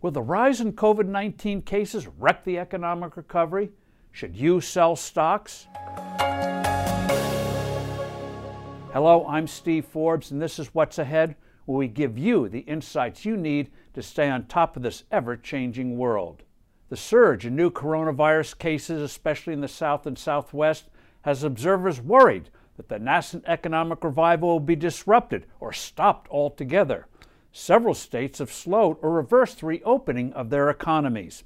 Will the rise in COVID 19 cases wreck the economic recovery? Should you sell stocks? Hello, I'm Steve Forbes, and this is What's Ahead, where we give you the insights you need to stay on top of this ever changing world. The surge in new coronavirus cases, especially in the South and Southwest, has observers worried that the nascent economic revival will be disrupted or stopped altogether. Several states have slowed or reversed the reopening of their economies.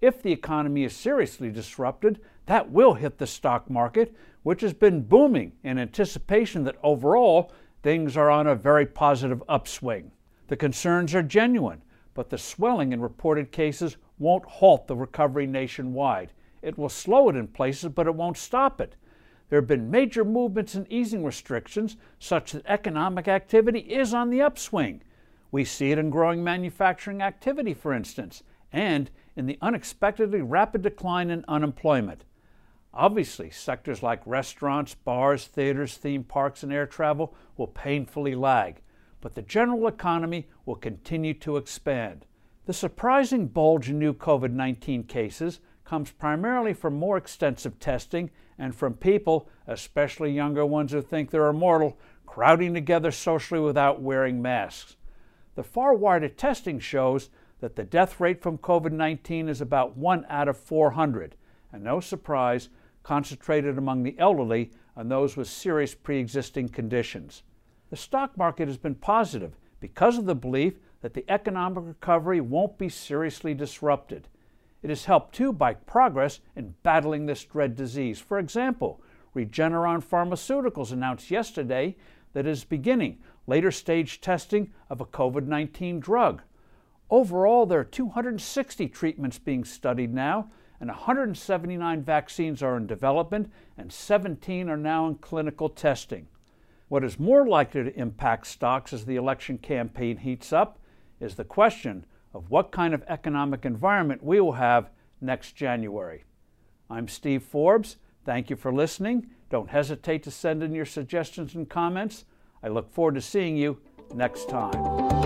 If the economy is seriously disrupted, that will hit the stock market, which has been booming in anticipation that overall things are on a very positive upswing. The concerns are genuine, but the swelling in reported cases won't halt the recovery nationwide. It will slow it in places, but it won't stop it. There have been major movements in easing restrictions such that economic activity is on the upswing. We see it in growing manufacturing activity, for instance, and in the unexpectedly rapid decline in unemployment. Obviously, sectors like restaurants, bars, theaters, theme parks, and air travel will painfully lag, but the general economy will continue to expand. The surprising bulge in new COVID 19 cases comes primarily from more extensive testing and from people, especially younger ones who think they're immortal, crowding together socially without wearing masks. The far wider testing shows that the death rate from COVID 19 is about 1 out of 400, and no surprise, concentrated among the elderly and those with serious pre existing conditions. The stock market has been positive because of the belief that the economic recovery won't be seriously disrupted. It is helped too by progress in battling this dread disease. For example, Regeneron Pharmaceuticals announced yesterday that it is beginning later stage testing of a COVID 19 drug. Overall, there are 260 treatments being studied now, and 179 vaccines are in development, and 17 are now in clinical testing. What is more likely to impact stocks as the election campaign heats up is the question of what kind of economic environment we will have next January. I'm Steve Forbes. Thank you for listening. Don't hesitate to send in your suggestions and comments. I look forward to seeing you next time.